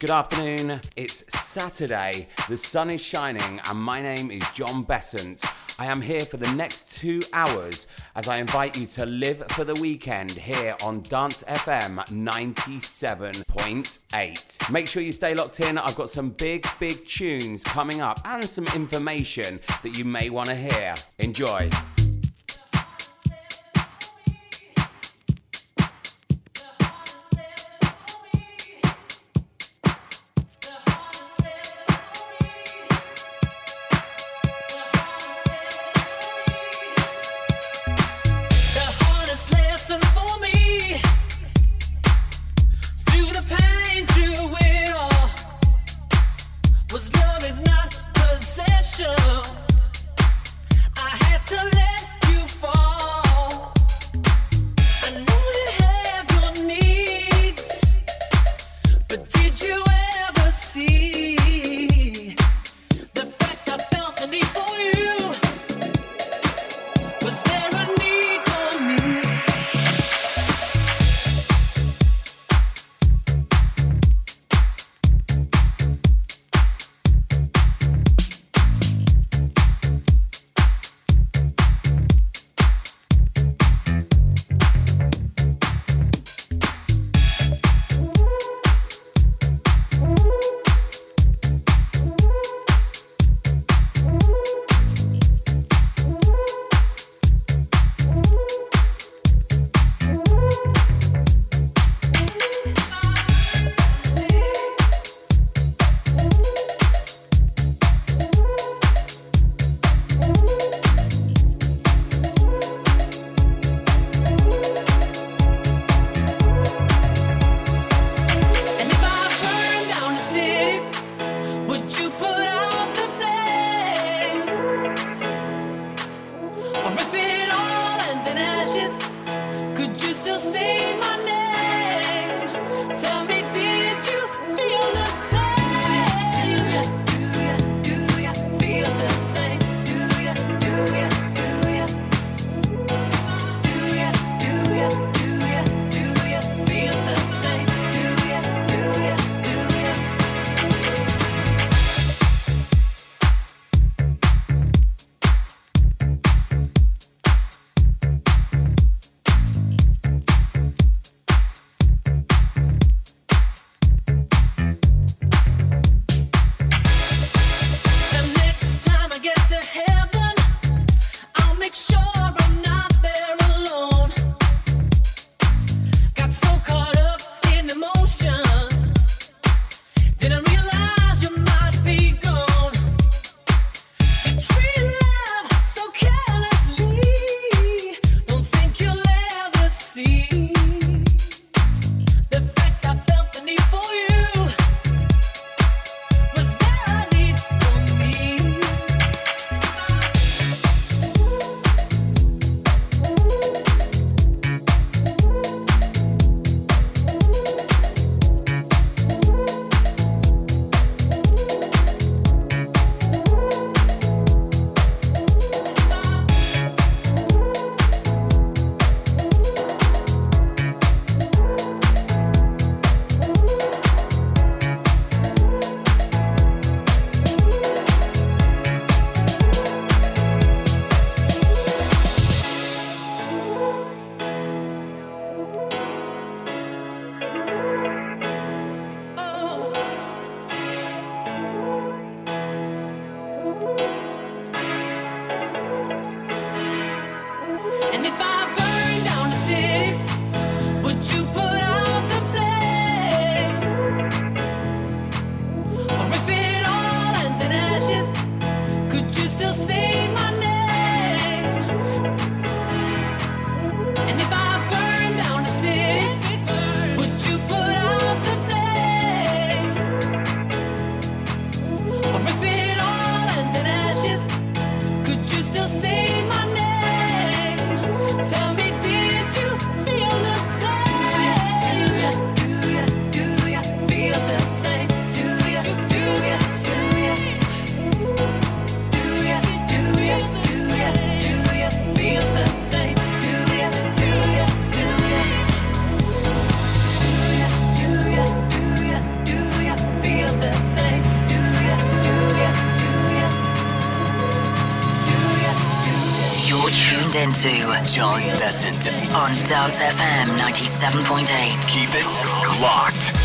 Good afternoon. It's Saturday. The sun is shining, and my name is Jon Besant. I am here for the next two hours as I invite you to live for the weekend here on Dance FM 97.8. Make sure you stay locked in. I've got some big, big tunes coming up and some information that you may want to hear. Enjoy. Jon Besant on Dance FM 97.8. Keep it locked.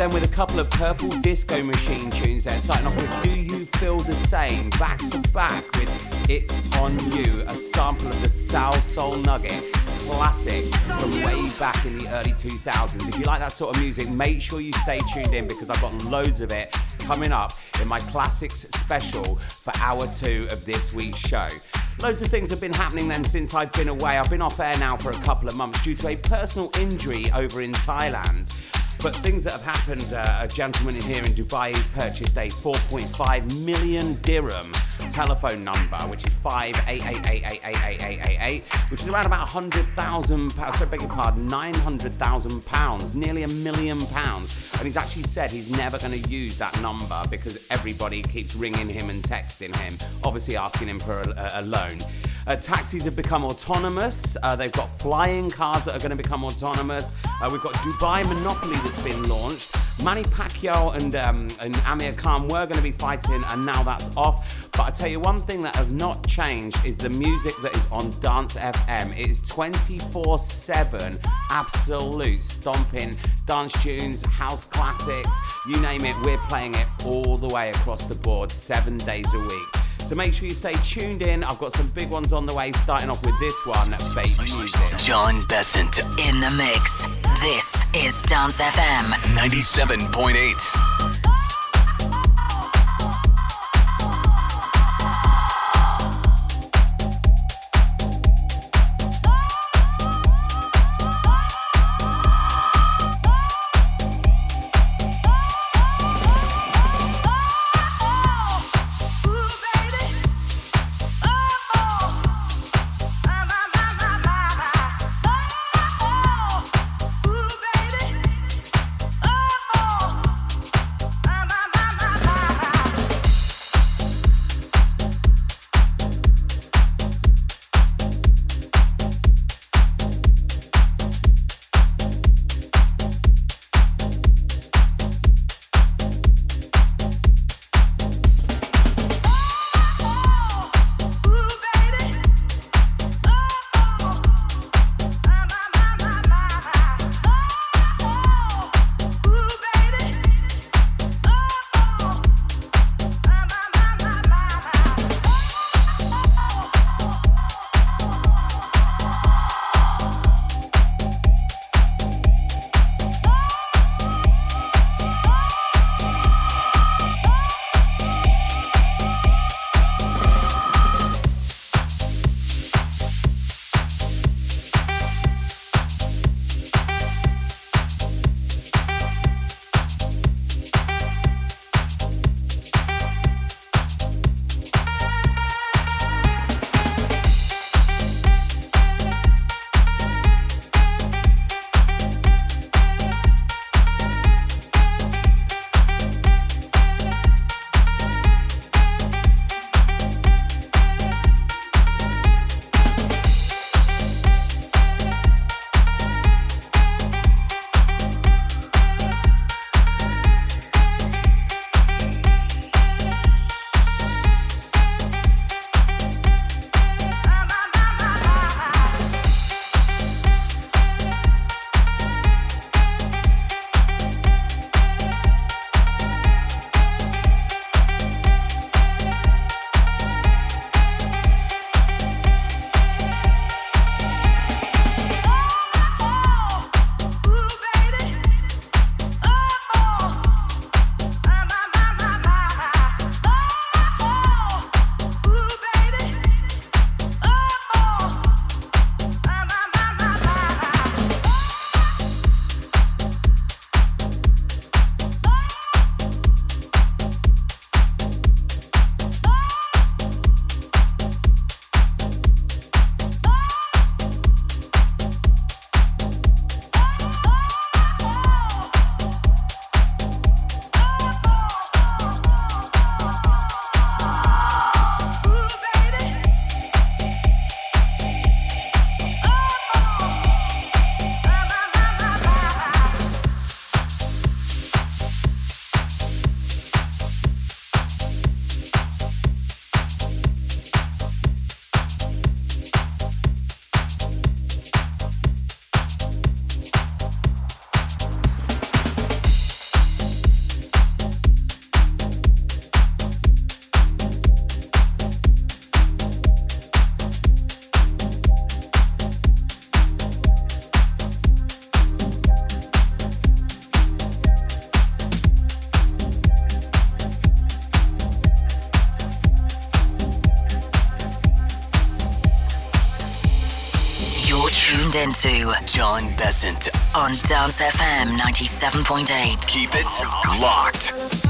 Then with a couple of purple disco machine tunes there, starting off with Do You Feel the Same, back to back with It's On You, a sample of the Salsoul Nugget classic from way back in the early 2000s. If you like that sort of music, make sure you stay tuned in because I've got loads of it coming up in my classics special for hour two of this week's show. Loads of things have been happening then since I've been away. I've been off air now for a couple of months due to a personal injury over in Thailand. But things that have happened, uh, a gentleman here in Dubai has purchased a 4.5 million dirham telephone number, which is 5888888888, which is around about 100,000 pounds, so beg your pardon, 900,000 pounds, nearly a million pounds. And he's actually said he's never going to use that number because everybody keeps ringing him and texting him, obviously asking him for a, a loan. Uh, taxis have become autonomous. Uh, they've got flying cars that are going to become autonomous. Uh, we've got Dubai Monopoly that's been launched. Manny Pacquiao and, um, and Amir Khan were going to be fighting, and now that's off. But I tell you one thing that has not changed is the music that is on Dance FM. It is 24 7 absolute stomping dance tunes, house classics, you name it, we're playing it all the way across the board, seven days a week. So make sure you stay tuned in. I've got some big ones on the way, starting off with this one, Baby Music. Jon Besant. In the mix. This is Dance FM. 97.8. into Jon Besant on Dance FM 97.8. Keep it locked.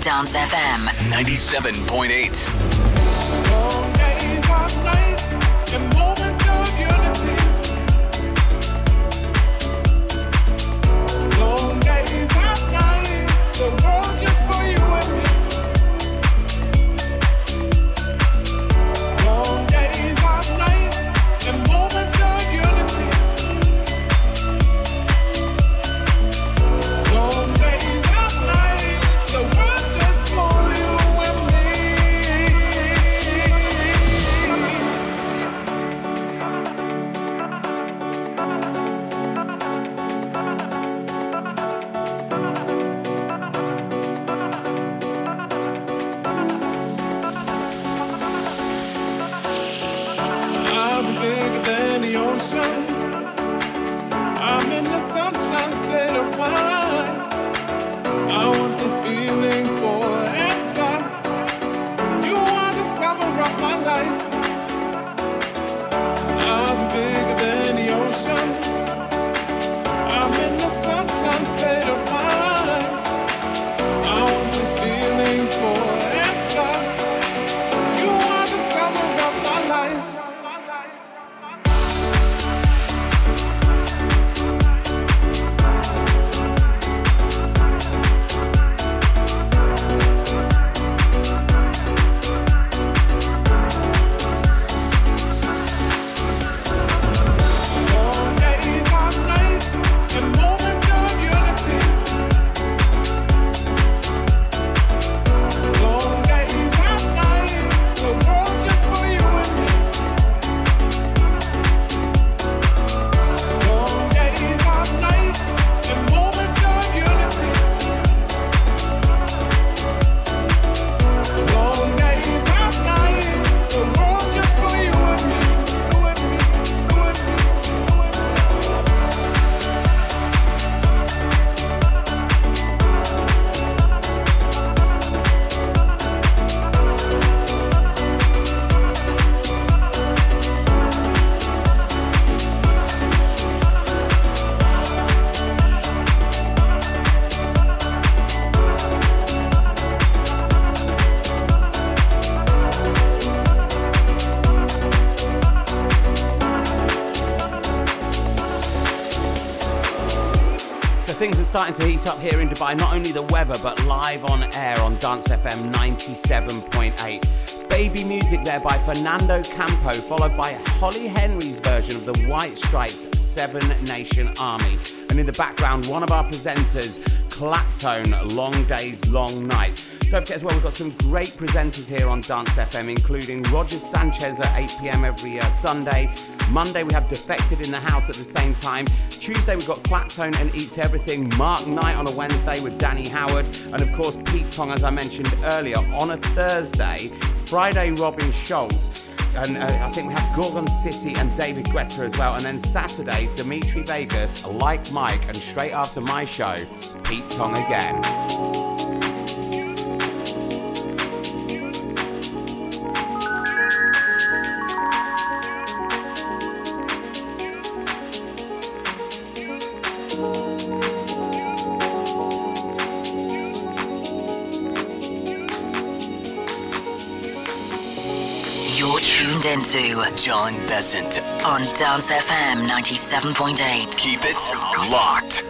Dance FM 97.8. starting to heat up here in Dubai. Not only the weather, but live on air on Dance FM 97.8. Baby music there by Fernando Campo, followed by Holly Henry's version of the White Stripes Seven Nation Army. And in the background, one of our presenters, Claptone, Long Days, Long Night. Don't forget as well, we've got some great presenters here on Dance FM, including Roger Sanchez at 8 pm every uh, Sunday. Monday we have Defected in the house at the same time. Tuesday we've got Claptone and Eats Everything. Mark Knight on a Wednesday with Danny Howard. And of course Pete Tong, as I mentioned earlier, on a Thursday. Friday Robin Schulz. And uh, I think we have Gorgon City and David Guetta as well. And then Saturday, Dimitri Vegas, like Mike. And straight after my show, Pete Tong again. Into Jon Besant. on Dance FM 97.8. Keep it locked.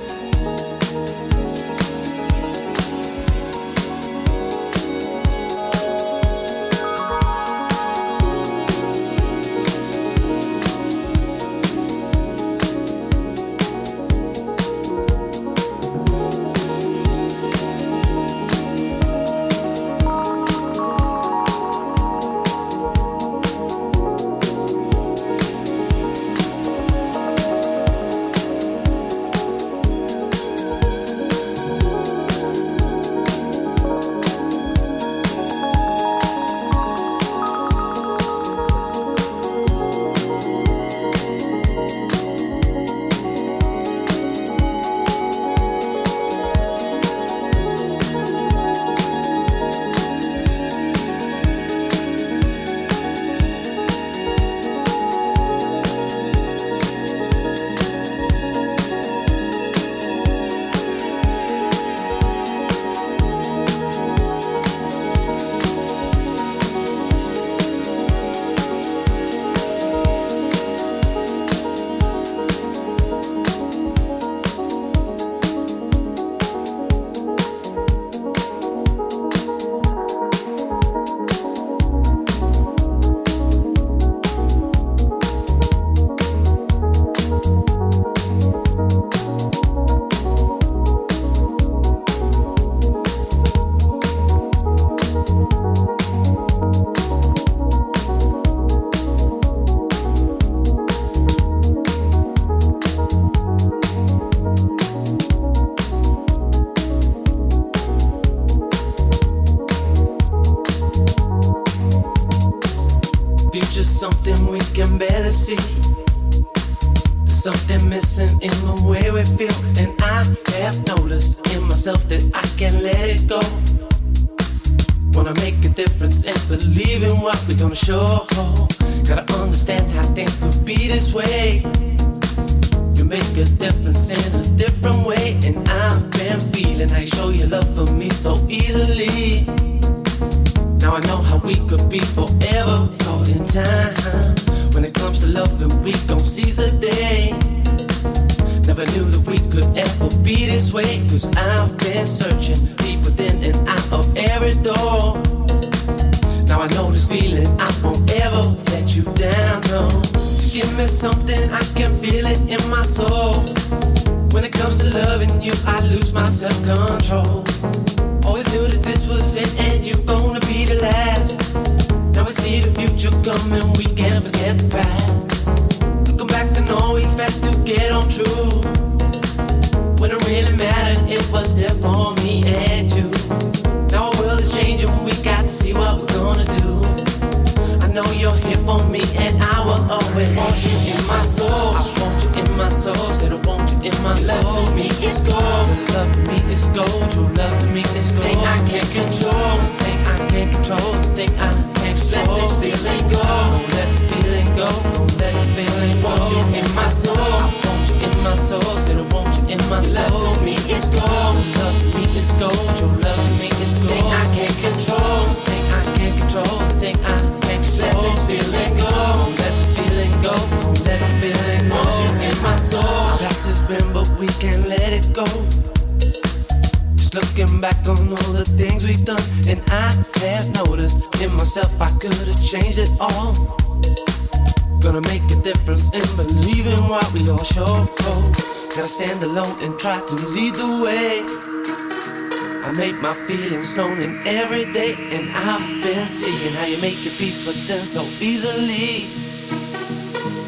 We can barely see. There's something missing in the way we feel, and I have noticed in myself that I can't let it go. Wanna make a difference and believe in what we're gonna show. Gotta understand how things could be this way. You make a difference in a different way, and I've been feeling you show your love for me so easily. Now I know how we could be forever caught in time. When it comes to loving, we gon' seize the day. Never knew that we could ever be this way. Cause I've been searching deep within and out of every door. Now I know this feeling, I won't ever let you down, no. Give me something, I can feel it in my soul. When it comes to loving you, I lose my self control. Always knew that this was it and you gonna Now we see the future coming, we can't forget the past. Looking back, I know we had to get on true. When it really mattered, it was there for me and you. Now our world is changing, we got to see what we're gonna do. I know you're here for me and I will always want you in my soul. My soul, said I want you in my soul. Love to me is gold, Your love to me is gold, true love to me is gold. Thing I can't control, this thing I can't control, this thing I can't control. Let this feeling go, don't let the feeling go, don't let the feeling go. Want you in my soul, I want you in my soul, said I want you in my soul. Love to me is gold, Your love to me is gold, true love to me is gold. Thing I can't control, this thing I can't control, this thing I can't control. Let this feeling go, let the go, let feeling go. Want you in my soul. Past has been, but we can't let it go. Just looking back on all the things we've done, and I have noticed in myself I could have changed it all. Gonna make a difference in what we all show. Gotta stand alone and try to lead the way. I make my feelings known in every day, and I've been seeing how you make your peace with them so easily.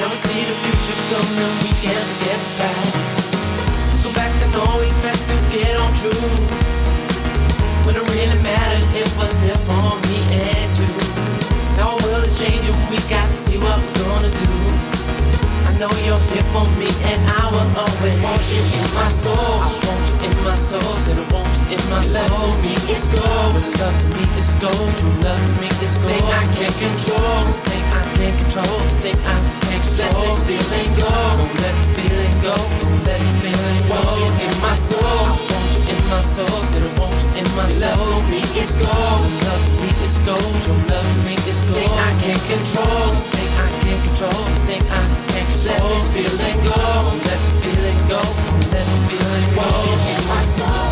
now I see the future coming, we can't forget the past. Go back to get on really mattered, was there for me and you. Now our world is changing, we got to see what we're gonna do. I know you're here for me, and I will always want you in my soul. I want you in my soul, said I want if my left to me is gold, love to me is gold, love to me is gold. Thing I can't control, this thing I can't control, the thing I can't control. Let this feeling go, won't let the feeling go, won't let the feeling go. Want you in my soul, I want you in my soul, said I want you in my soul. Love to me is gold, love to me is gold, your love to me is gold. Thing I can't control, this thing I can't control, the thing I can't control. Let this feeling go, won't let the feeling go, won't let the feeling go. Want you in my soul.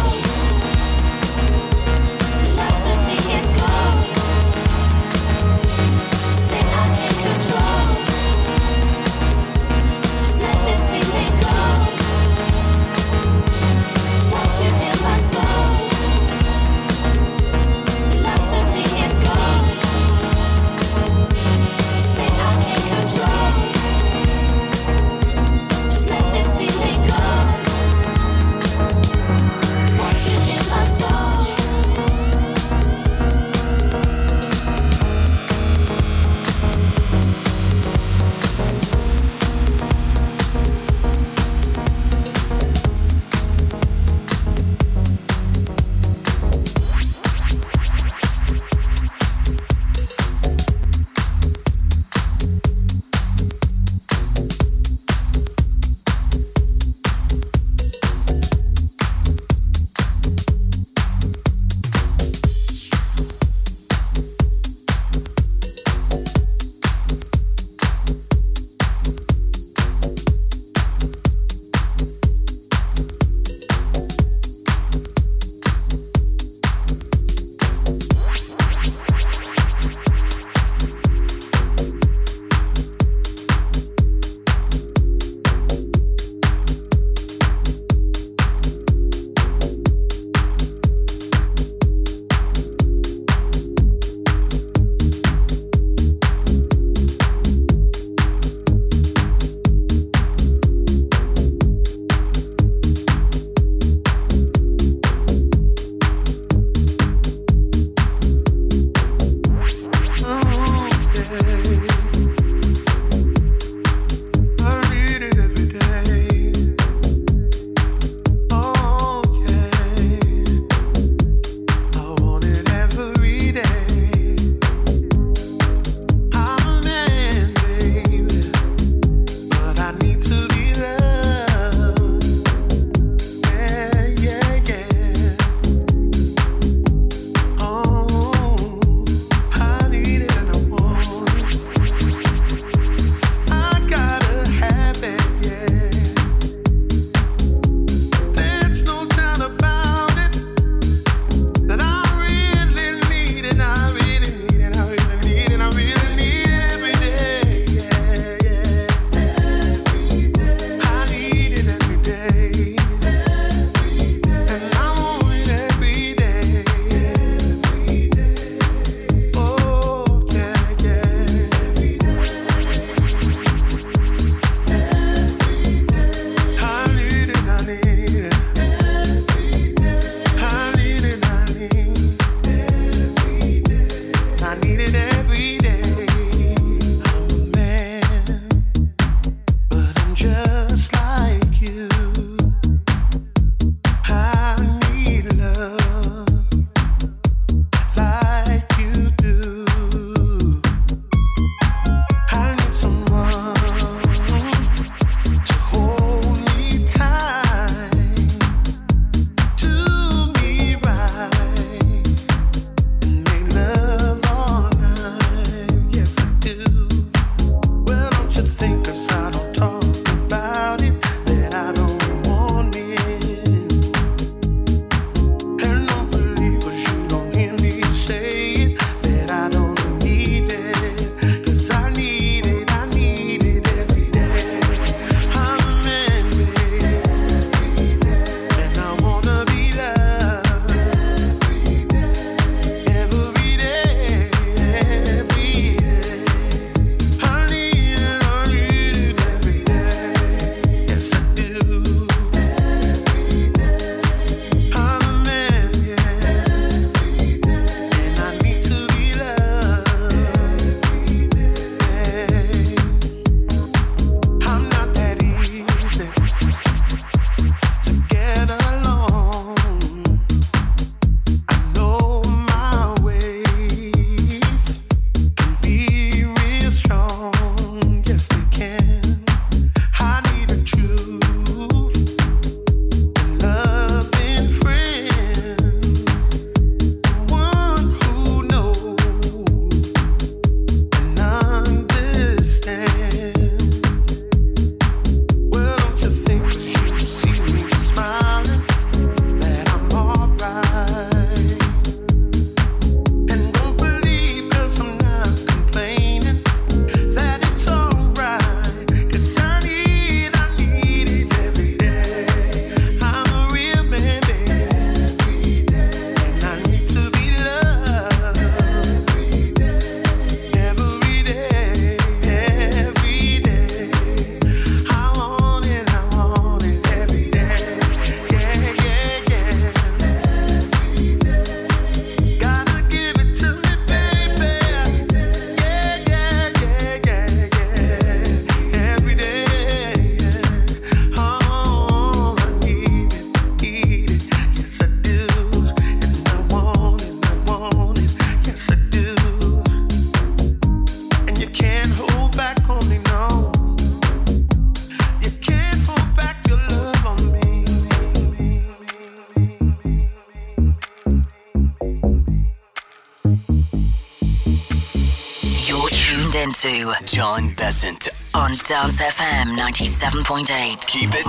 Into Jon Besant. on Dance FM 97.8. Keep it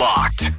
locked.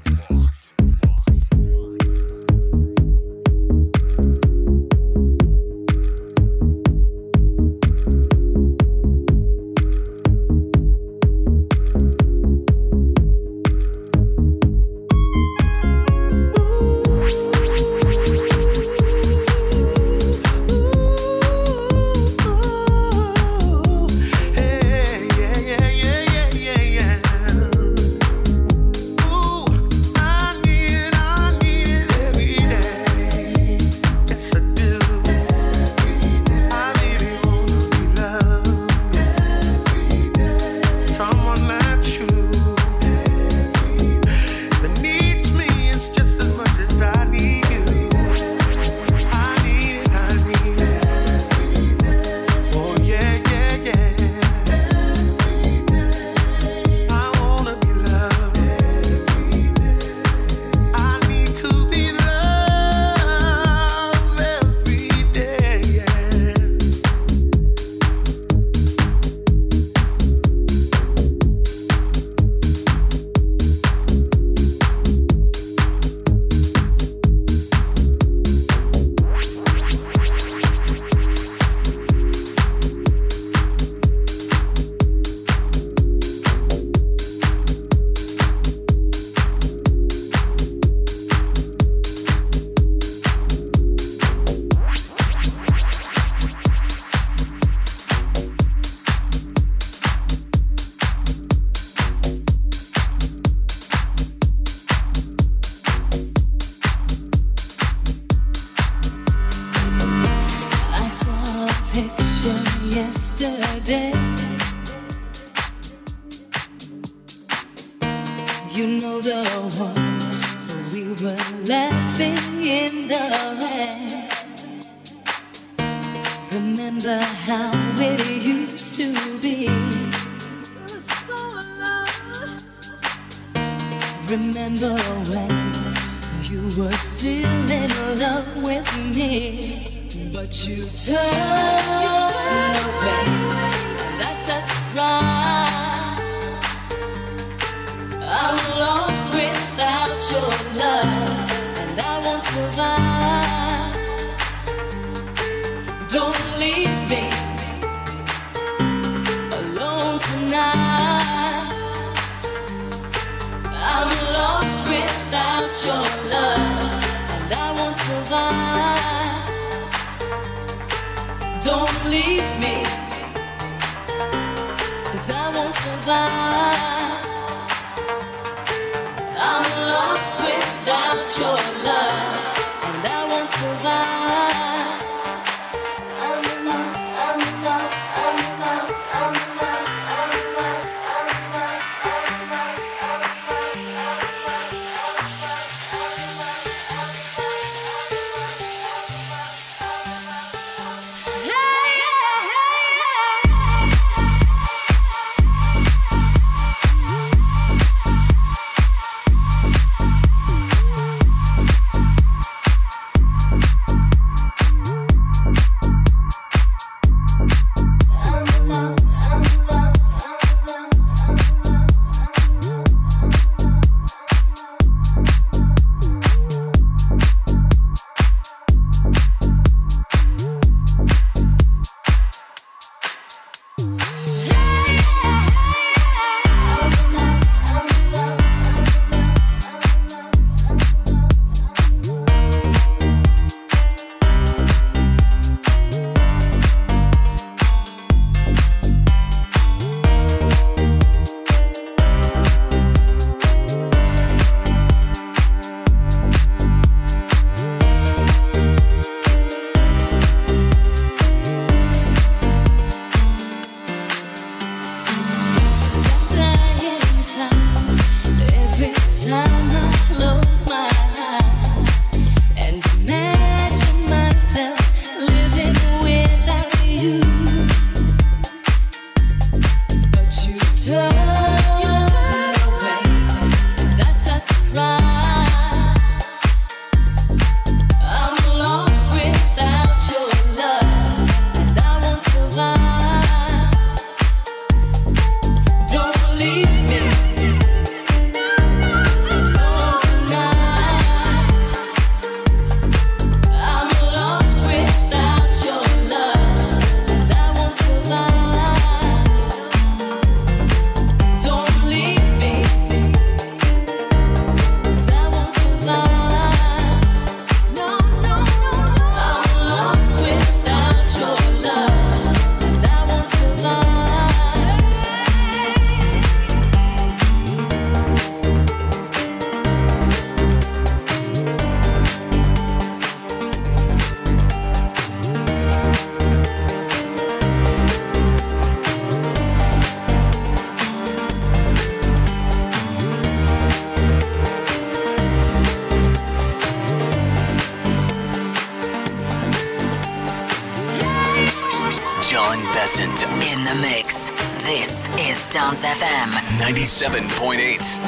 97.8.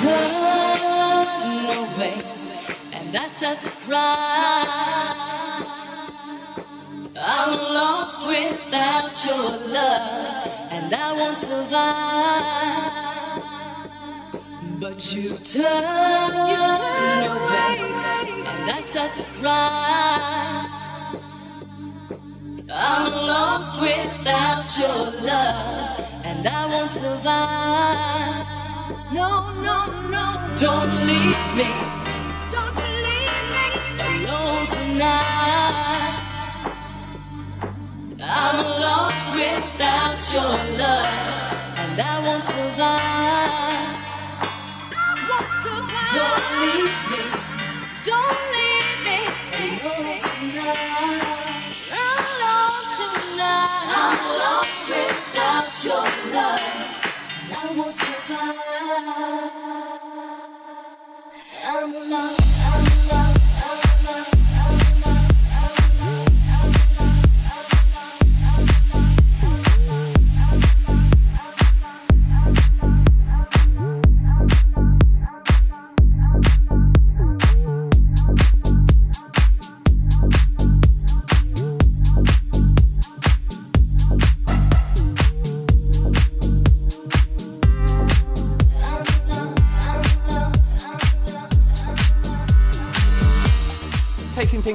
Turn away, and cry. I'm lost without your love, and I won't survive. But you turn and cry. I'm lost without your love, and I won't survive. No, no, no, don't leave me. Don't you leave me alone tonight. I'm lost without your love, and I won't survive. I won't survive. Don't leave me. Don't leave me alone I'm survive. I'm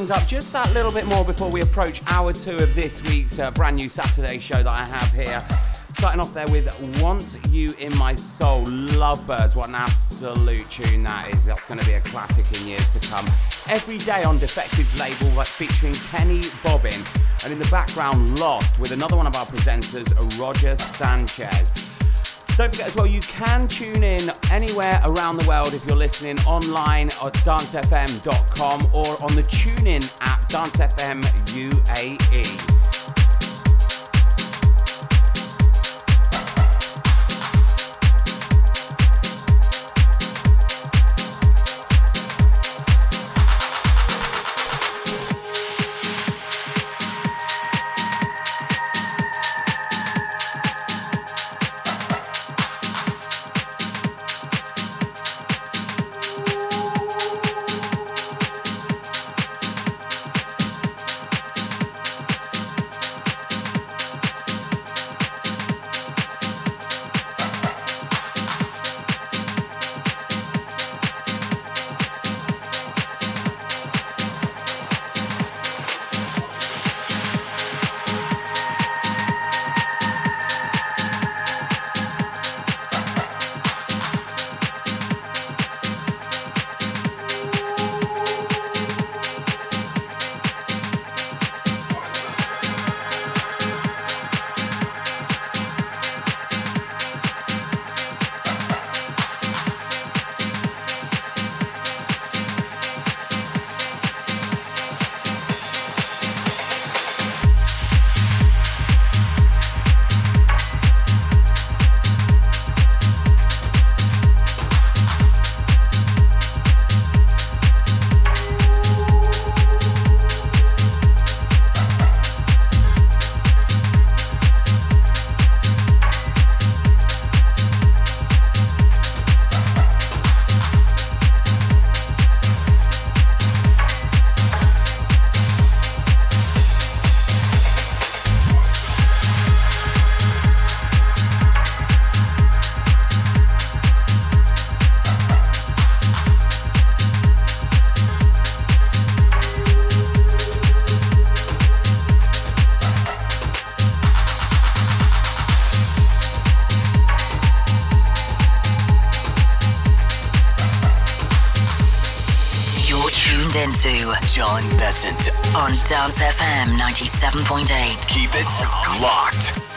things up just that little bit more before we approach hour two of this week's uh, brand new Saturday show that I have here. Starting off there with Want You in My Soul, Lovebirds. What an absolute tune that is. That's going to be a classic in years to come. Every day on Defected's label, like featuring Kenny Bobien. And in the background, Lost, with another one of our presenters, Roger Sanchez. Don't forget as well, you can tune in anywhere around the world if you're listening online at dancefm.com or on the TuneIn app, Dance FM UAE. Into Jon Besant. on Dance FM 97.8. Keep it locked.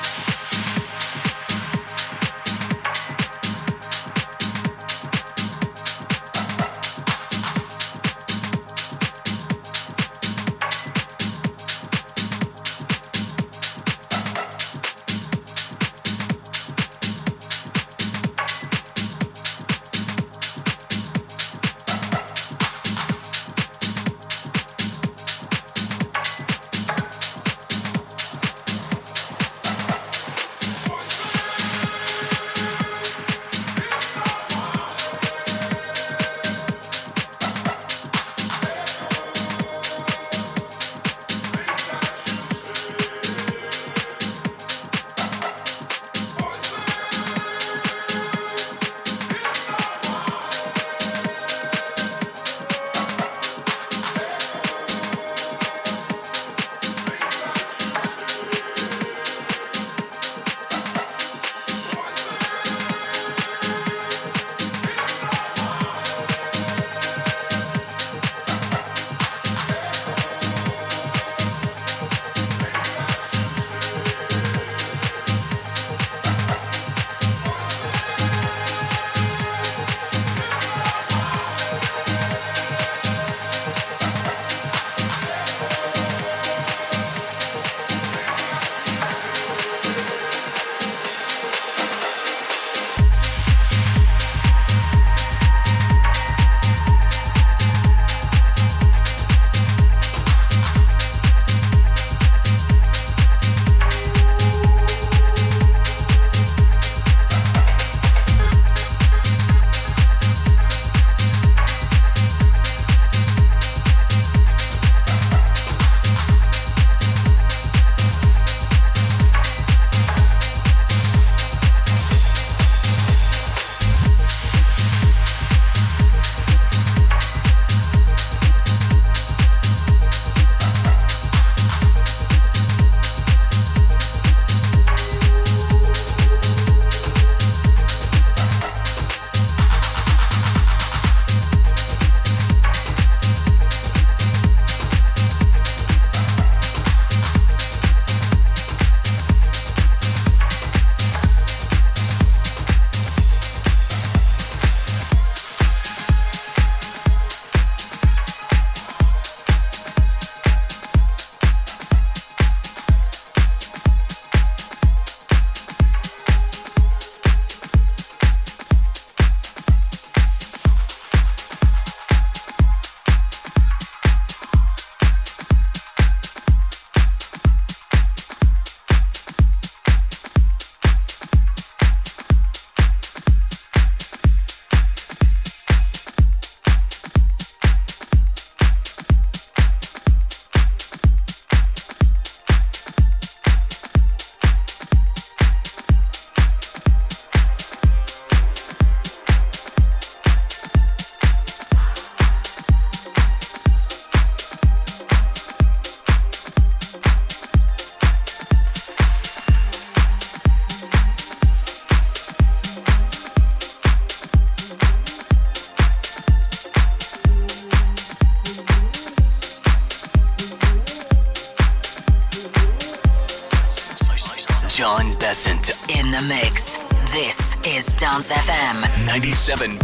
97.8.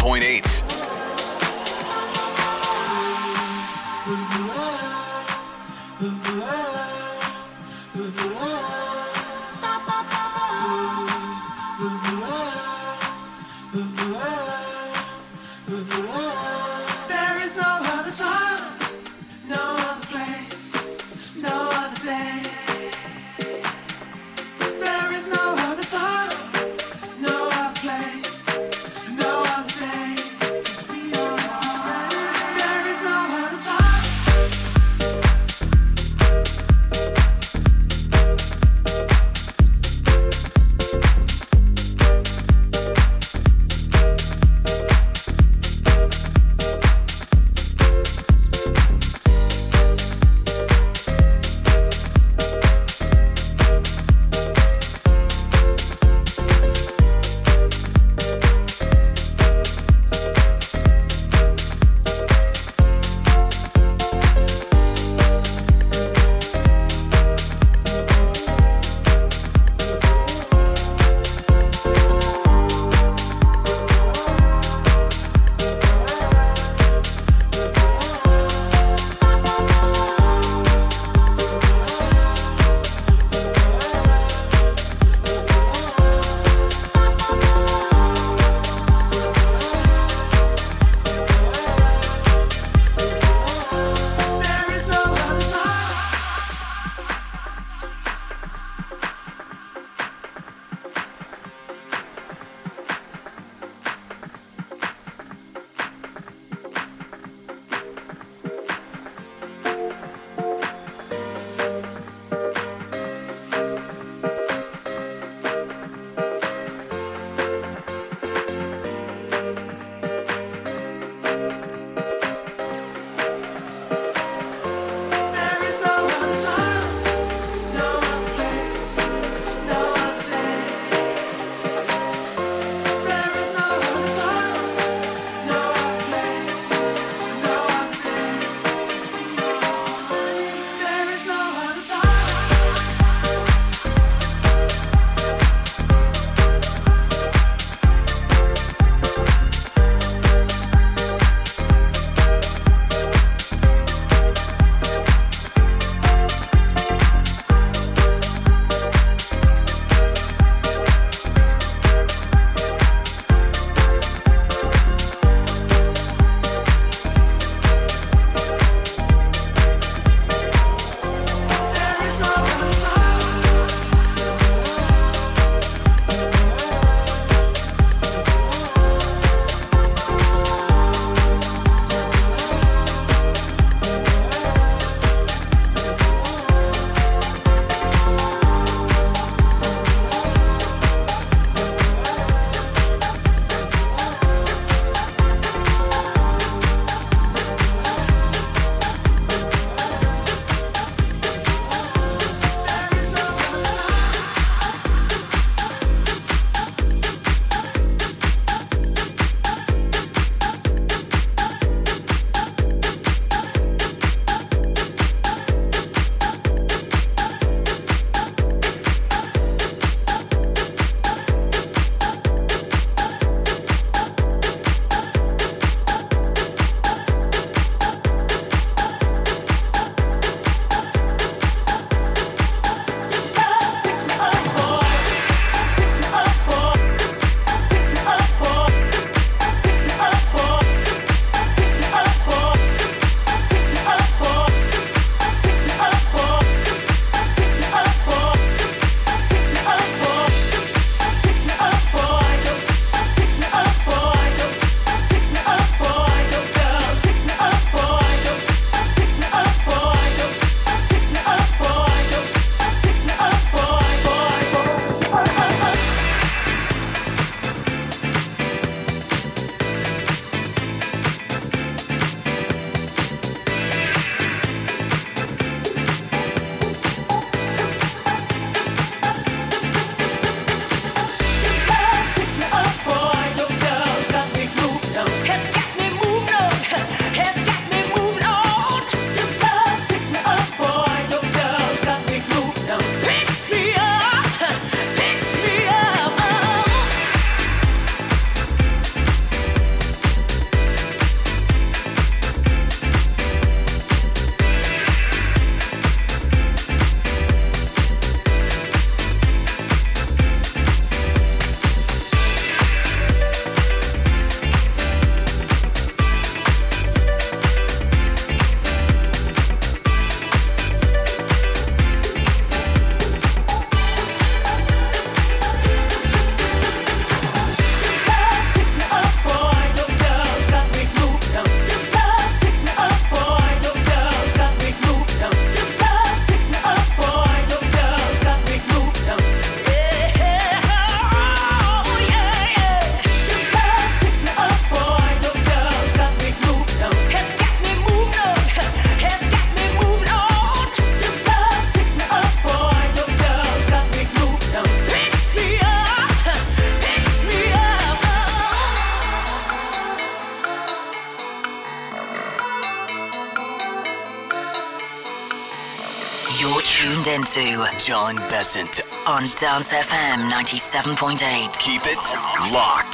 Jon Besant on Dance FM 97.8. Keep it locked.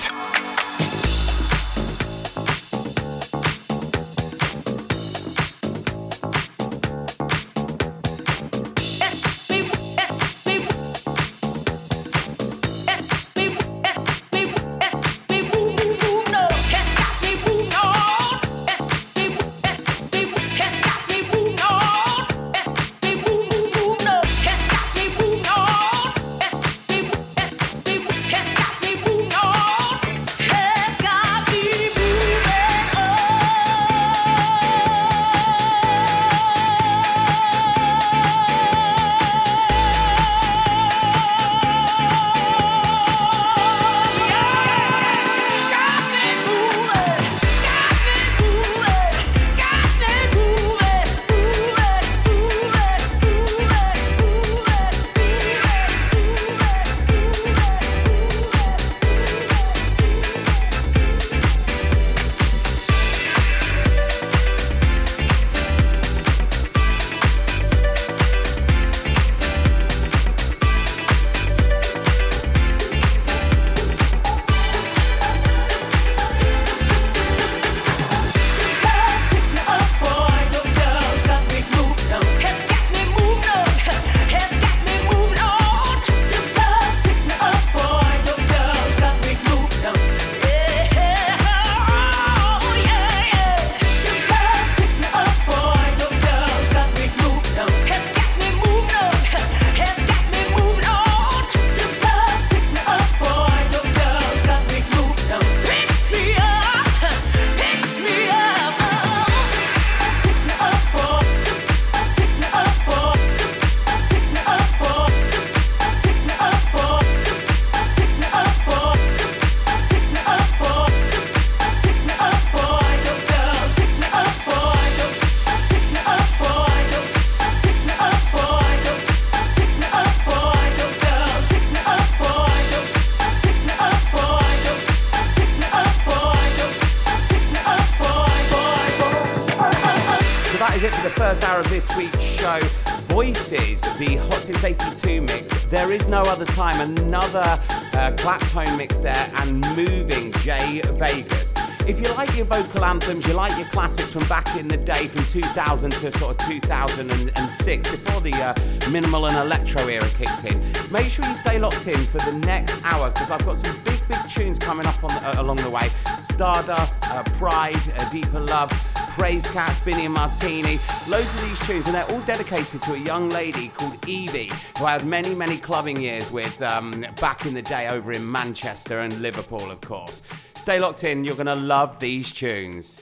Cats, Bini and Martini. Loads of these tunes, and they're all dedicated to a young lady called Evie, who I had many, many clubbing years with um, back in the day over in Manchester and Liverpool, of course. Stay locked in, you're going to love these tunes.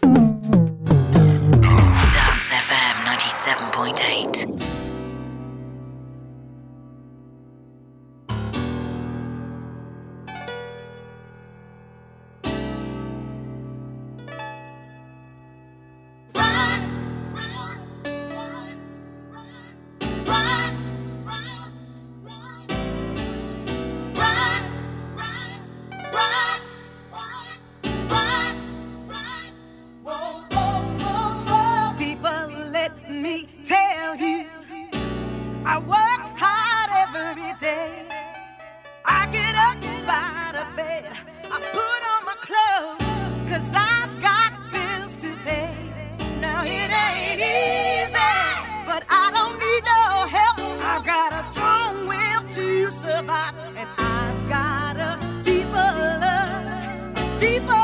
Deeper!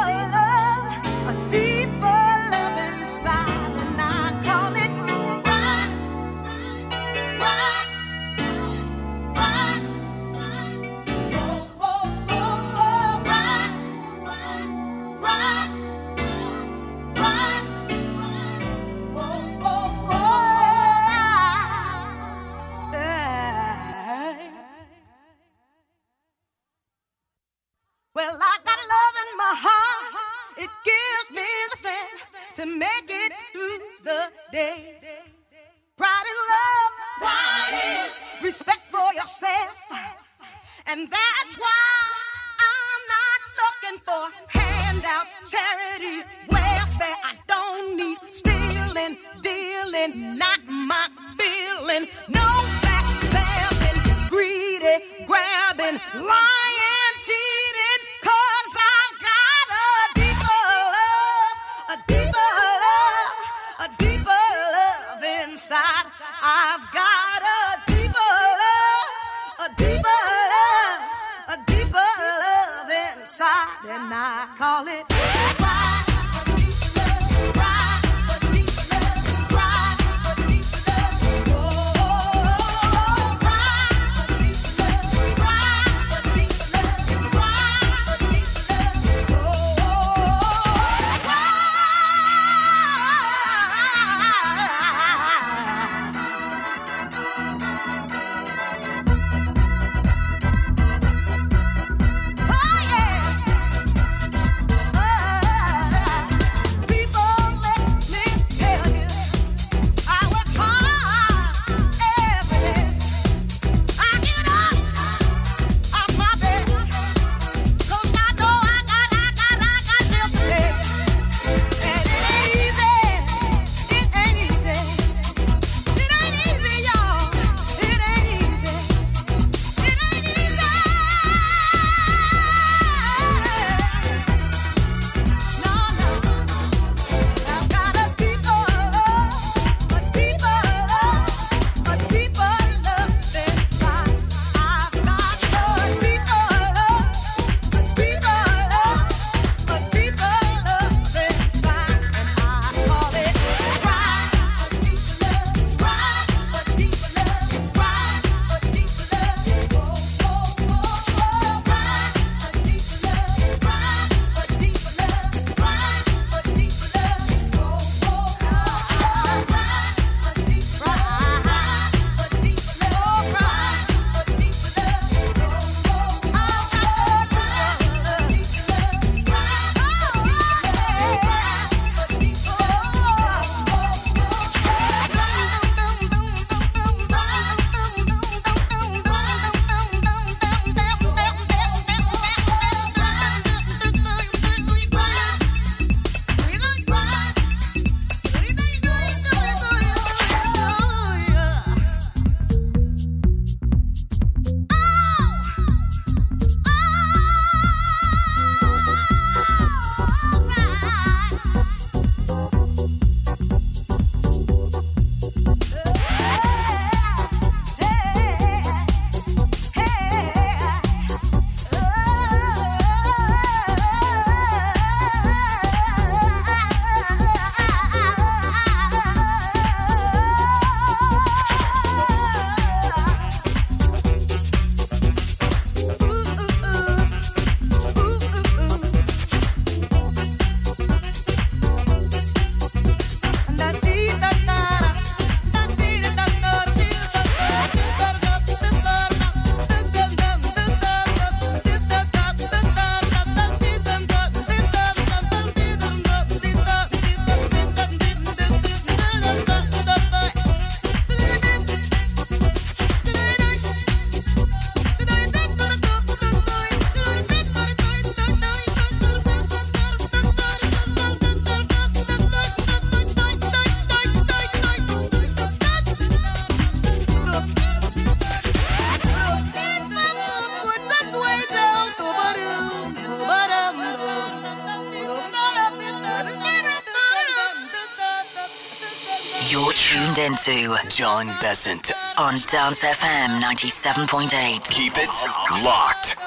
listen to Jon Besant on Dance FM 97.8. Keep it locked.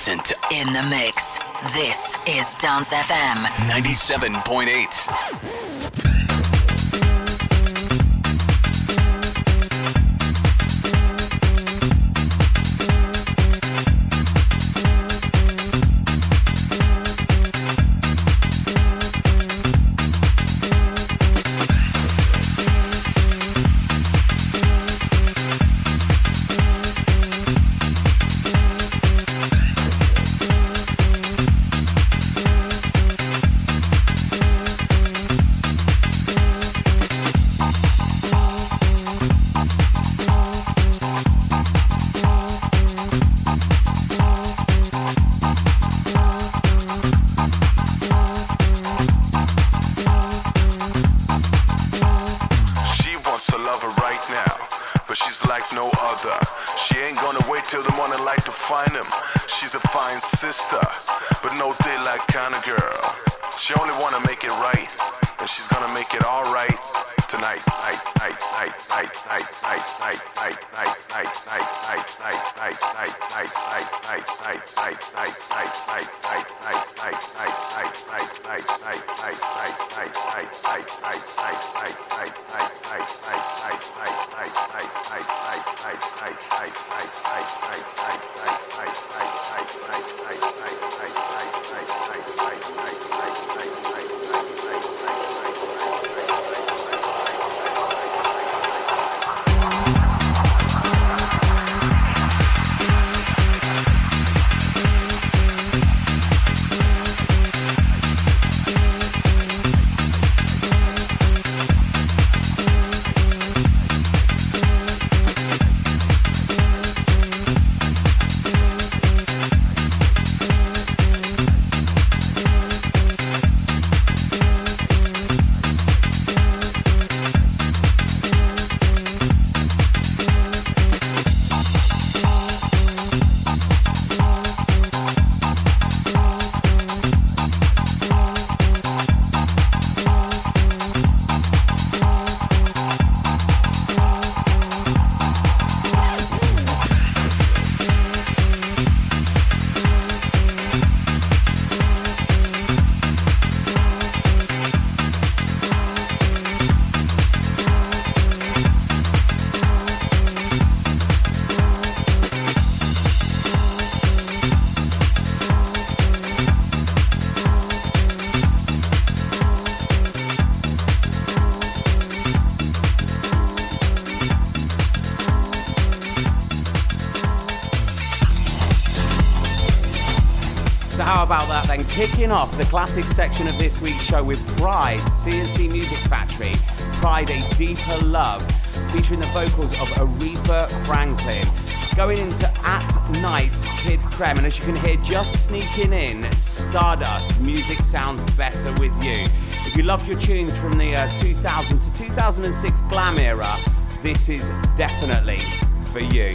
Listen to In the Mix. This is Dance FM 97.8. Kicking off the classic section of this week's show with Pride, C+C Music Factory, Pride A Deeper Love, featuring the vocals of Aretha Franklin. Going into At Night, Kid Crème, and as you can hear just sneaking in, Stardust, music sounds better with you. If you love your tunes from the uh, 2000 to 2006 glam era, this is definitely for you.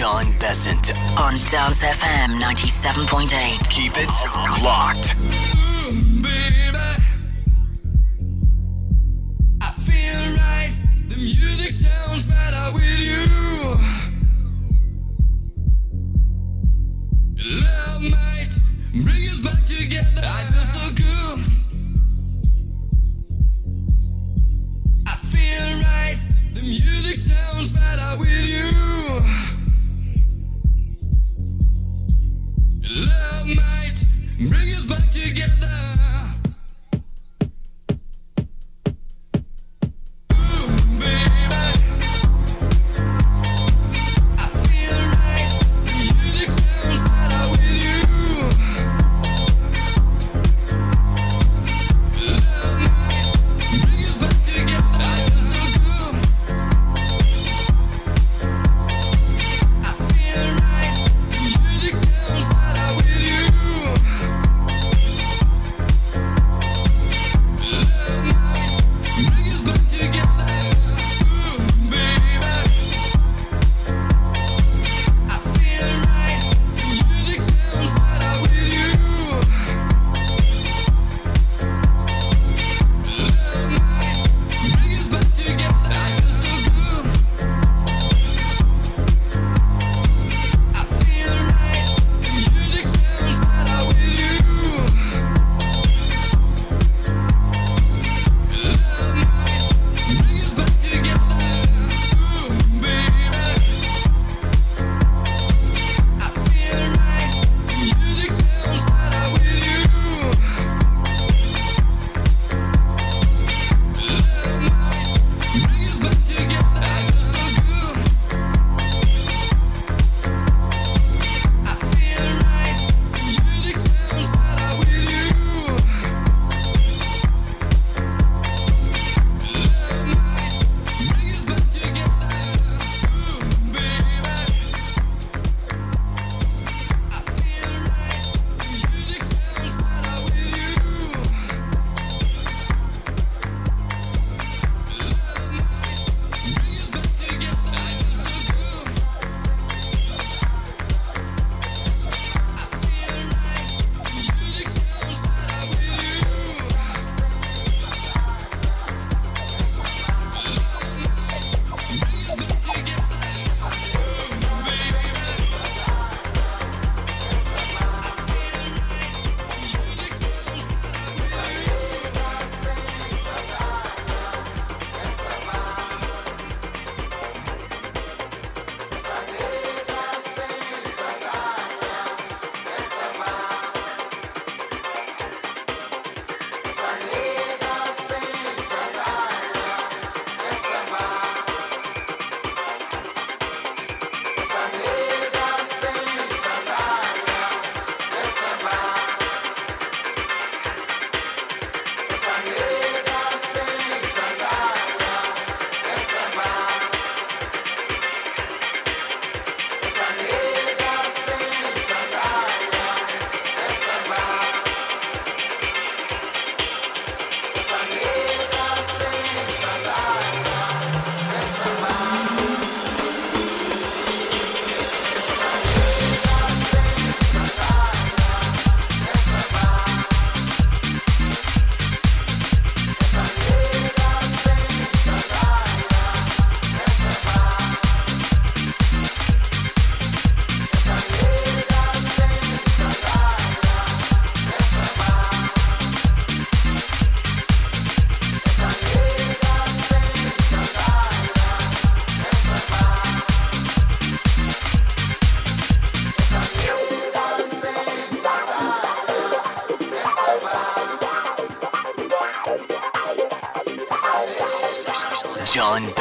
Jon Besant on Dance FM 97.8. Keep it locked.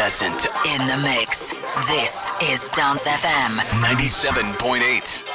Besant. In the mix. This is Dance FM. 97.8.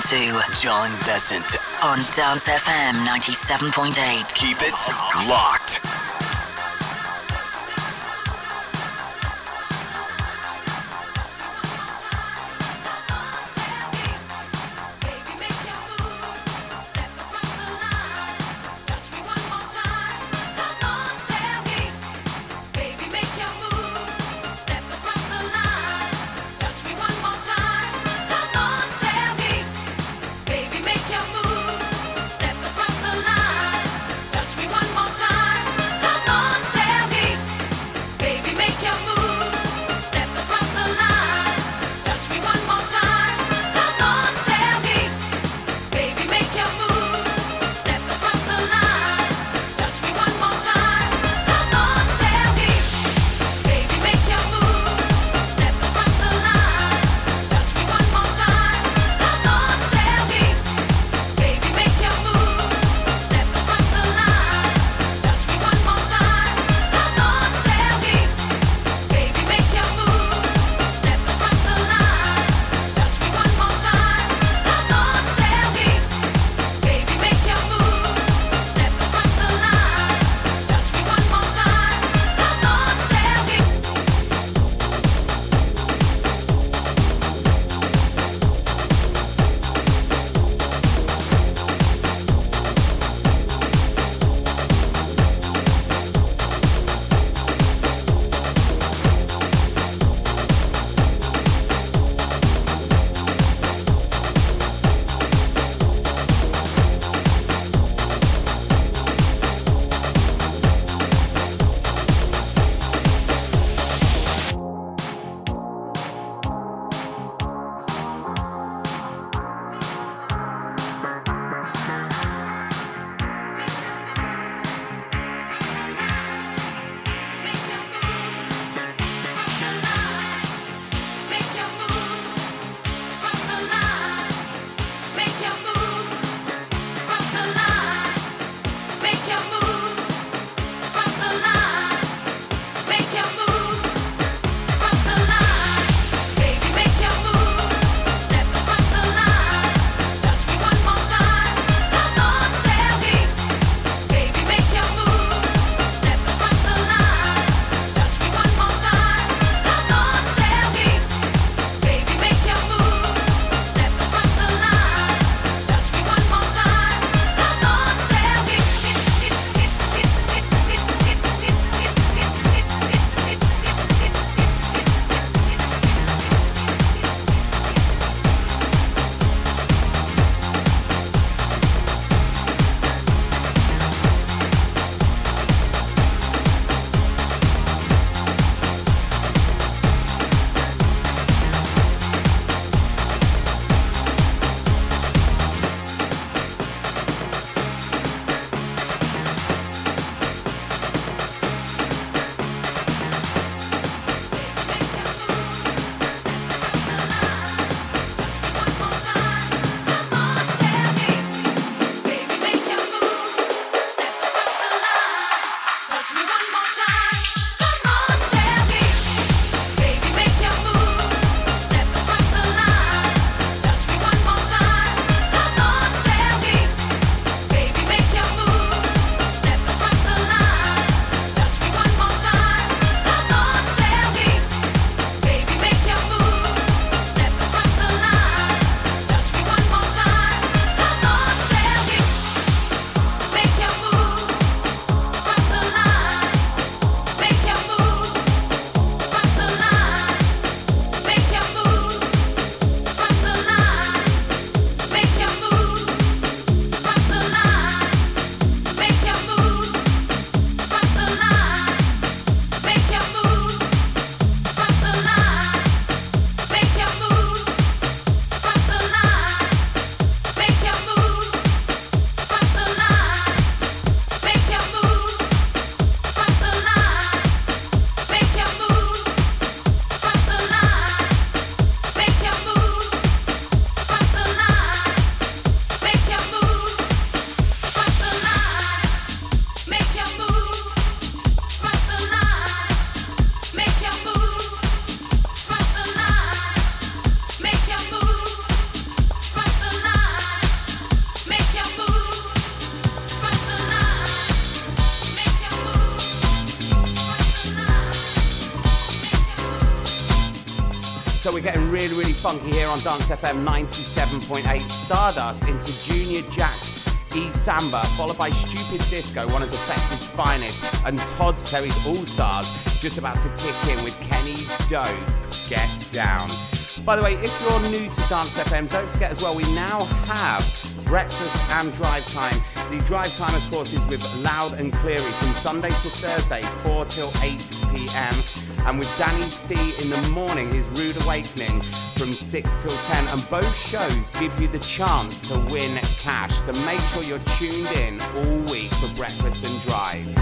listening to Jon Besant. on Dance FM 97.8. Keep it locked. Really, really funky here on Dance FM 97.8 Stardust into Junior Jack's E Samba, followed by Stupid Disco, one of the Defected's finest, and Todd Terry's All Stars, just about to kick in with Kenny Dope. Get down. By the way, if you're new to Dance FM, don't forget as well, we now have breakfast and drive time. The drive time, of course, is with Loud and Cleary from Sunday to Thursday, 4 till 8 p.m. And with Danny C in the morning, his Rude Awakening from 6 till 10. And both shows give you the chance to win cash. So make sure you're tuned in all week for breakfast and drive.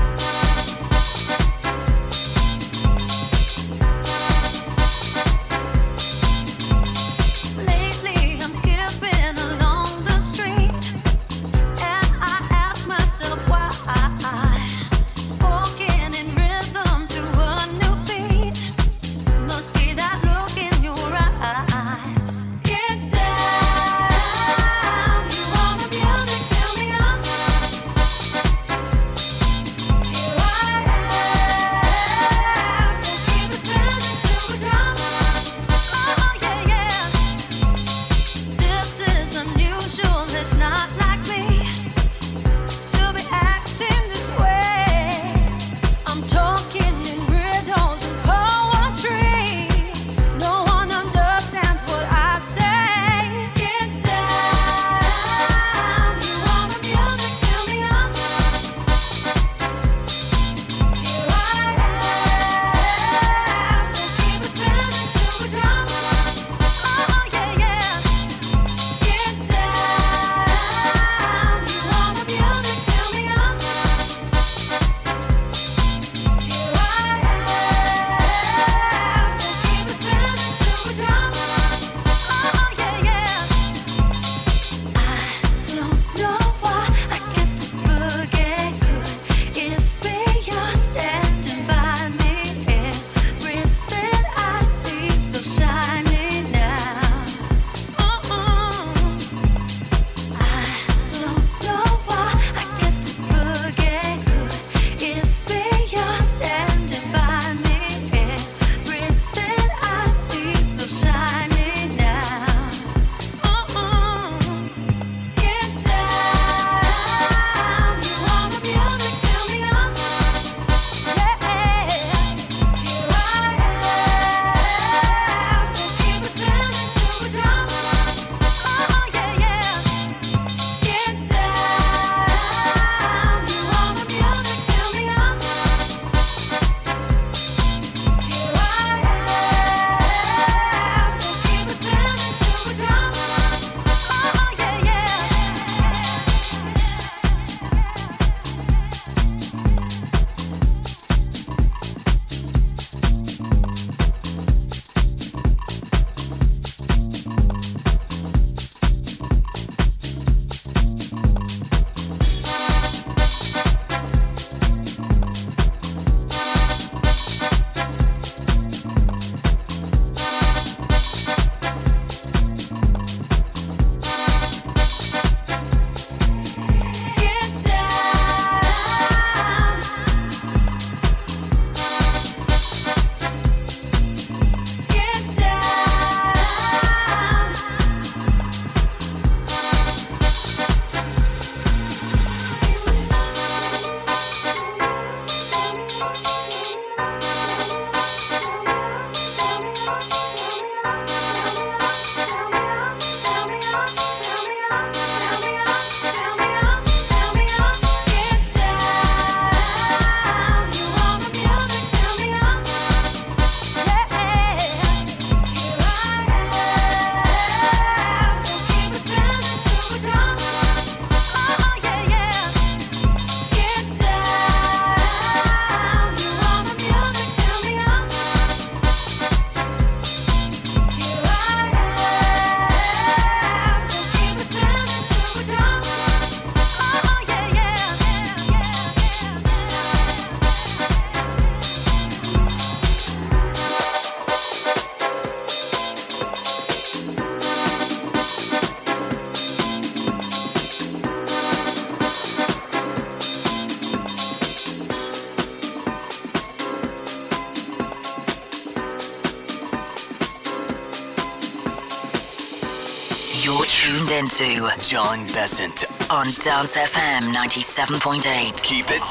to Jon Besant on Dance FM 97.8. Keep it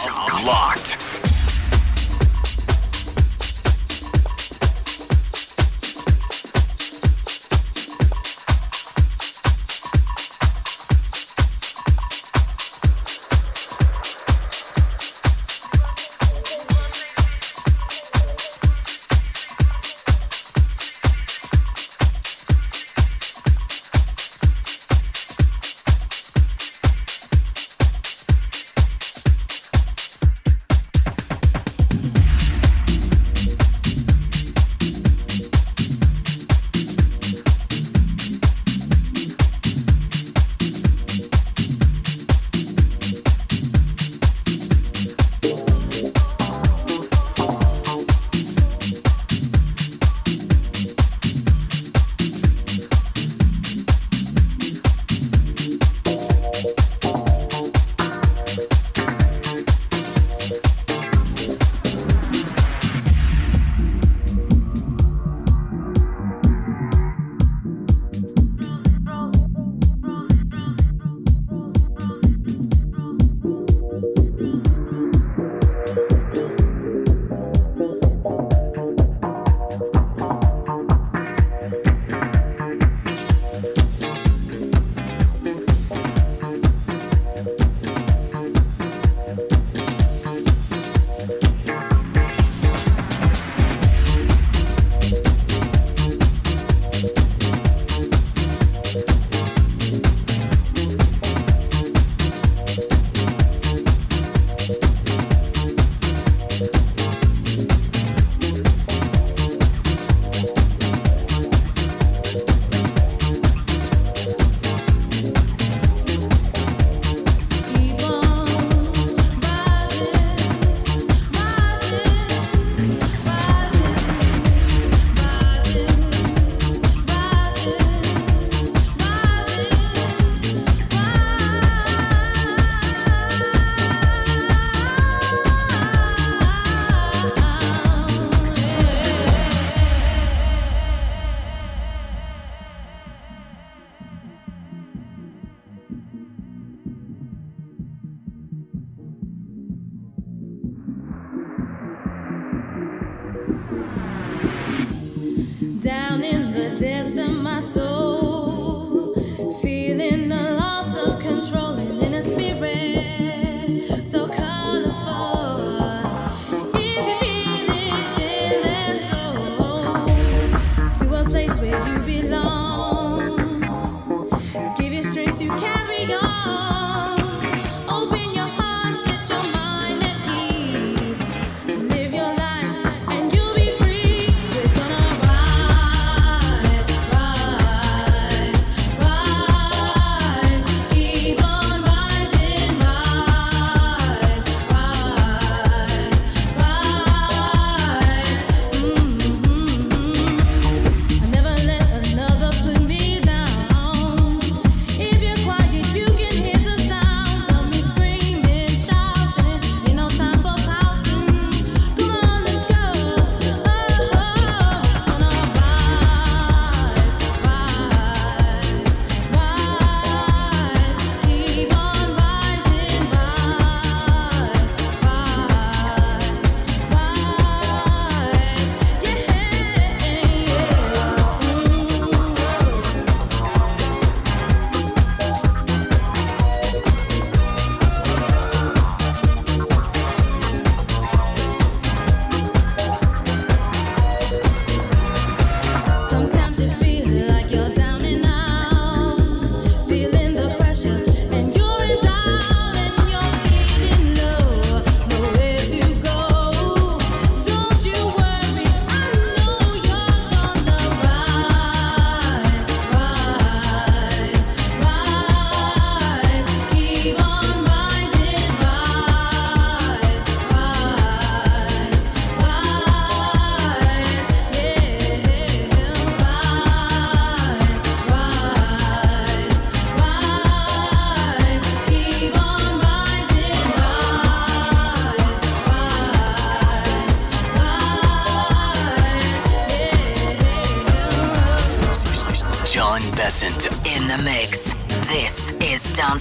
locked.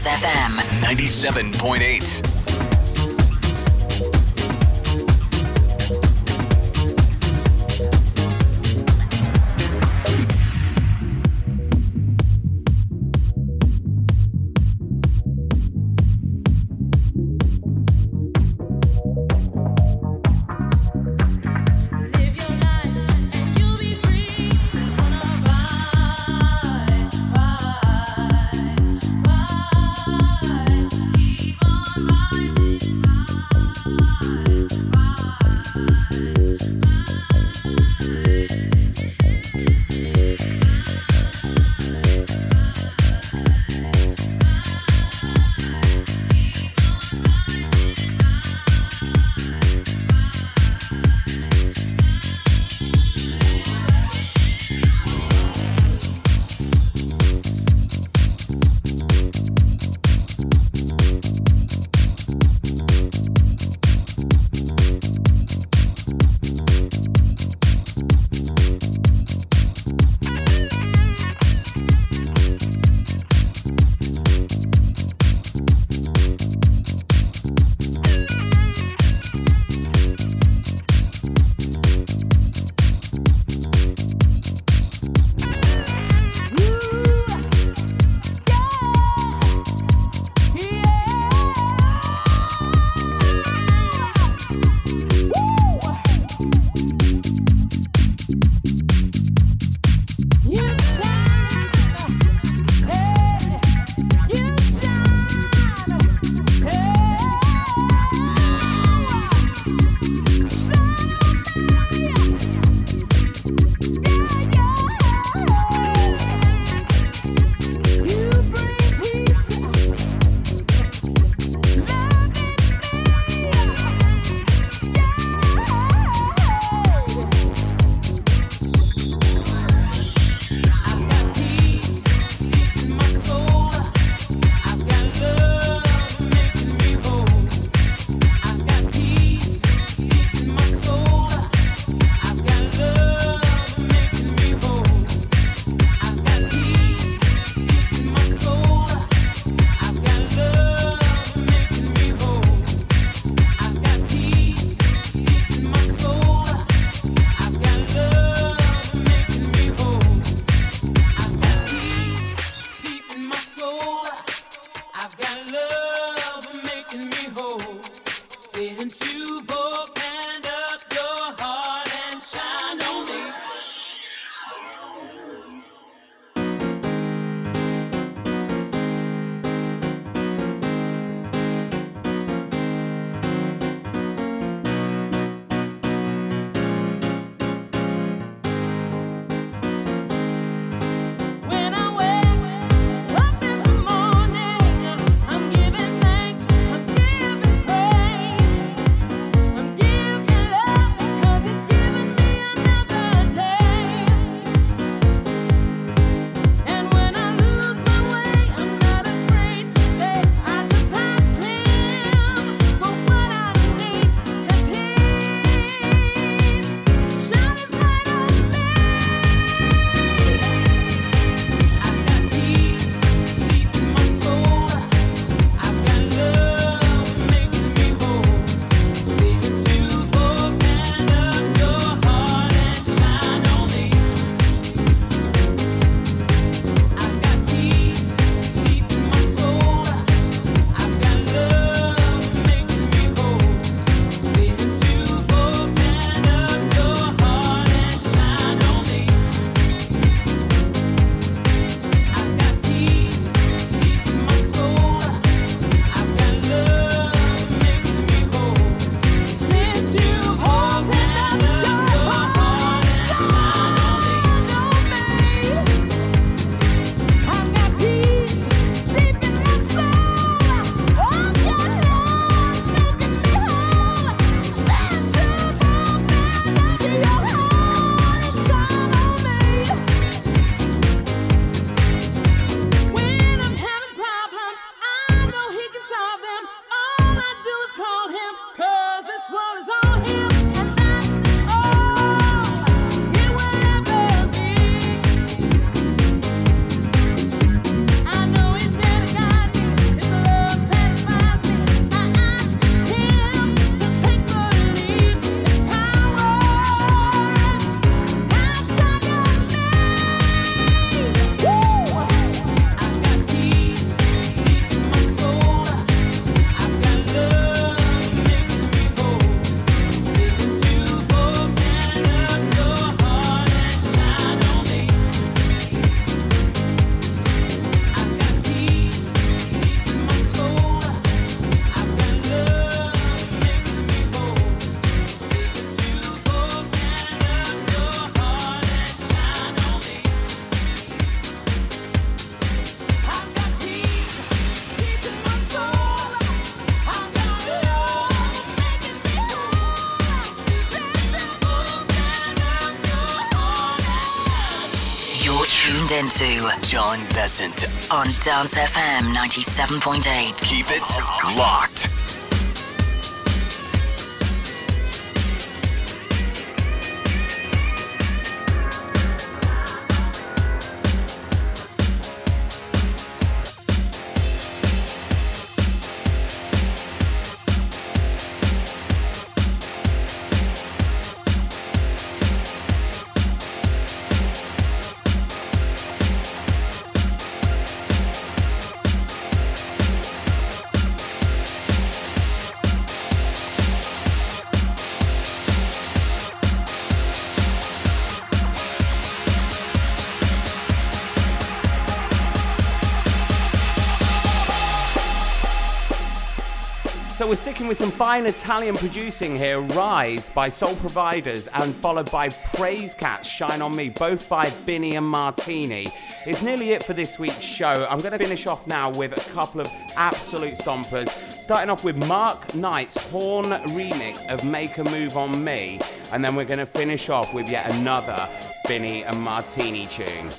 FM. 97.8. tuned into Jon Besant. on Dance FM 97.8. Keep it locked. With some fine Italian producing here. Rise by Soul Providers and followed by Praise Cats Shine on Me, both by Bini and Martini. It's nearly it for this week's show. I'm going to finish off now with a couple of absolute stompers. Starting off with Mark Knight's Horn remix of Make a Move on Me. And then we're going to finish off with yet another Bini and Martini tune.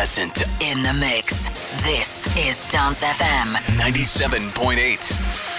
Jon Besant. In the mix. This is Dance FM. 97.8.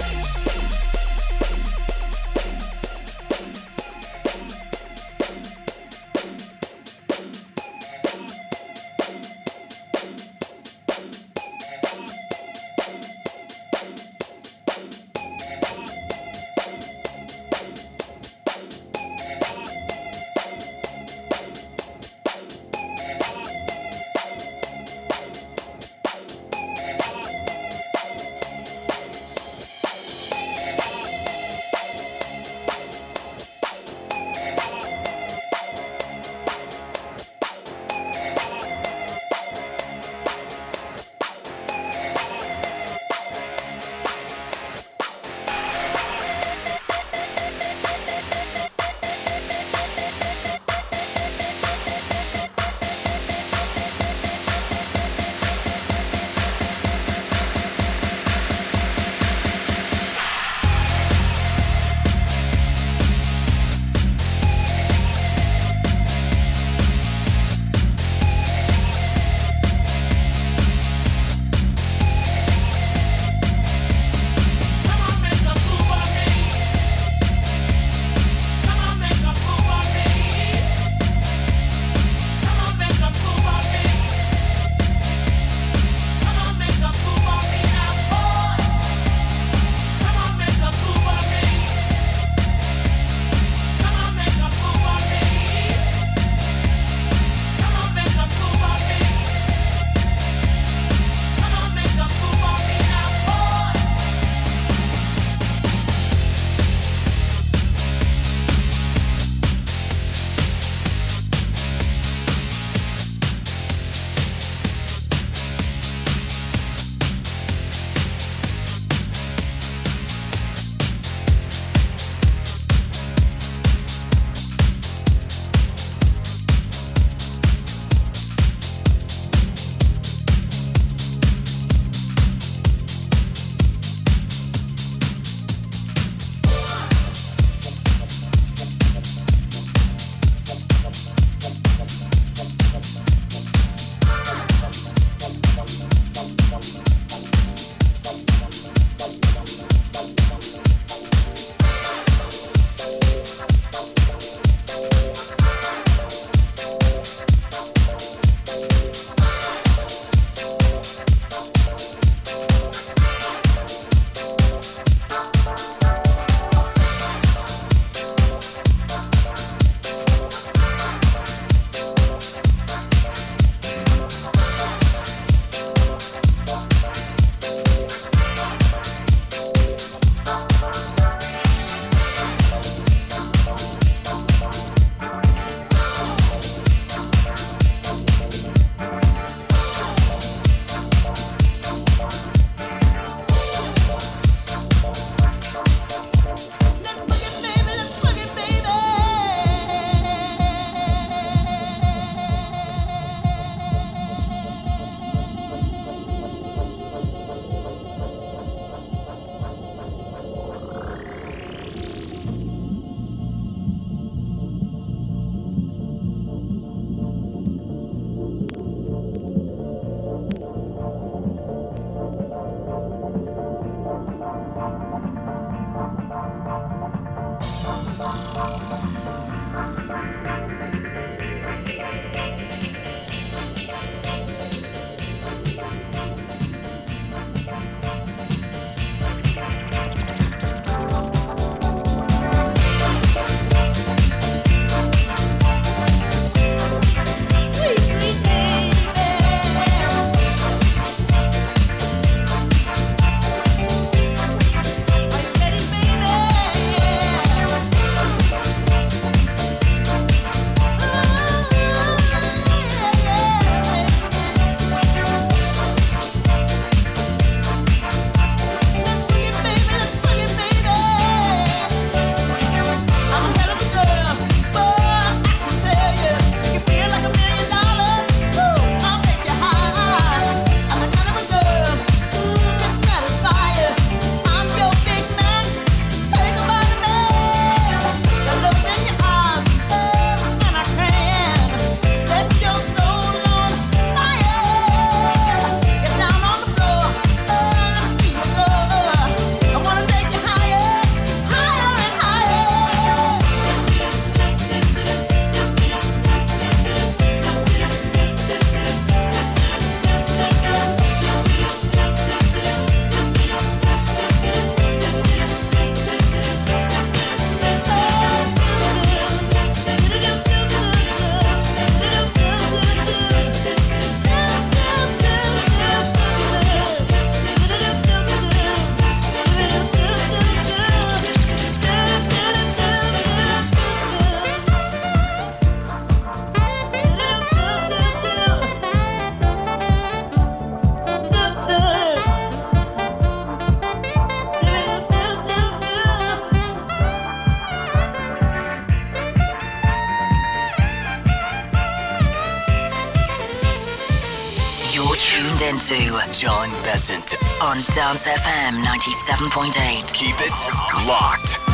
into Jon Besant. on Dance FM 97.8. Keep it locked.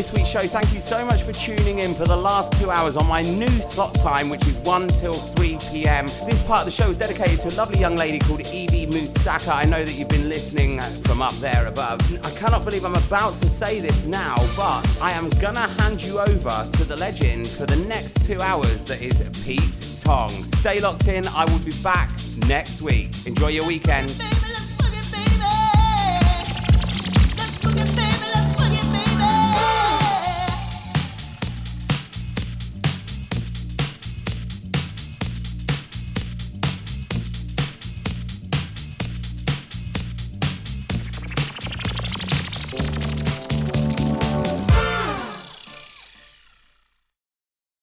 This week's show. Thank you so much for tuning in for the last two hours on my new slot time, which is 1 till 3 p.m. This part of the show is dedicated to a lovely young lady called Evie Mukasa. I know that you've been listening from up there above. I cannot believe I'm about to say this now, but I am gonna hand you over to the legend for the next two hours that is Pete Tong. Stay locked in. I will be back next week. Enjoy your weekend.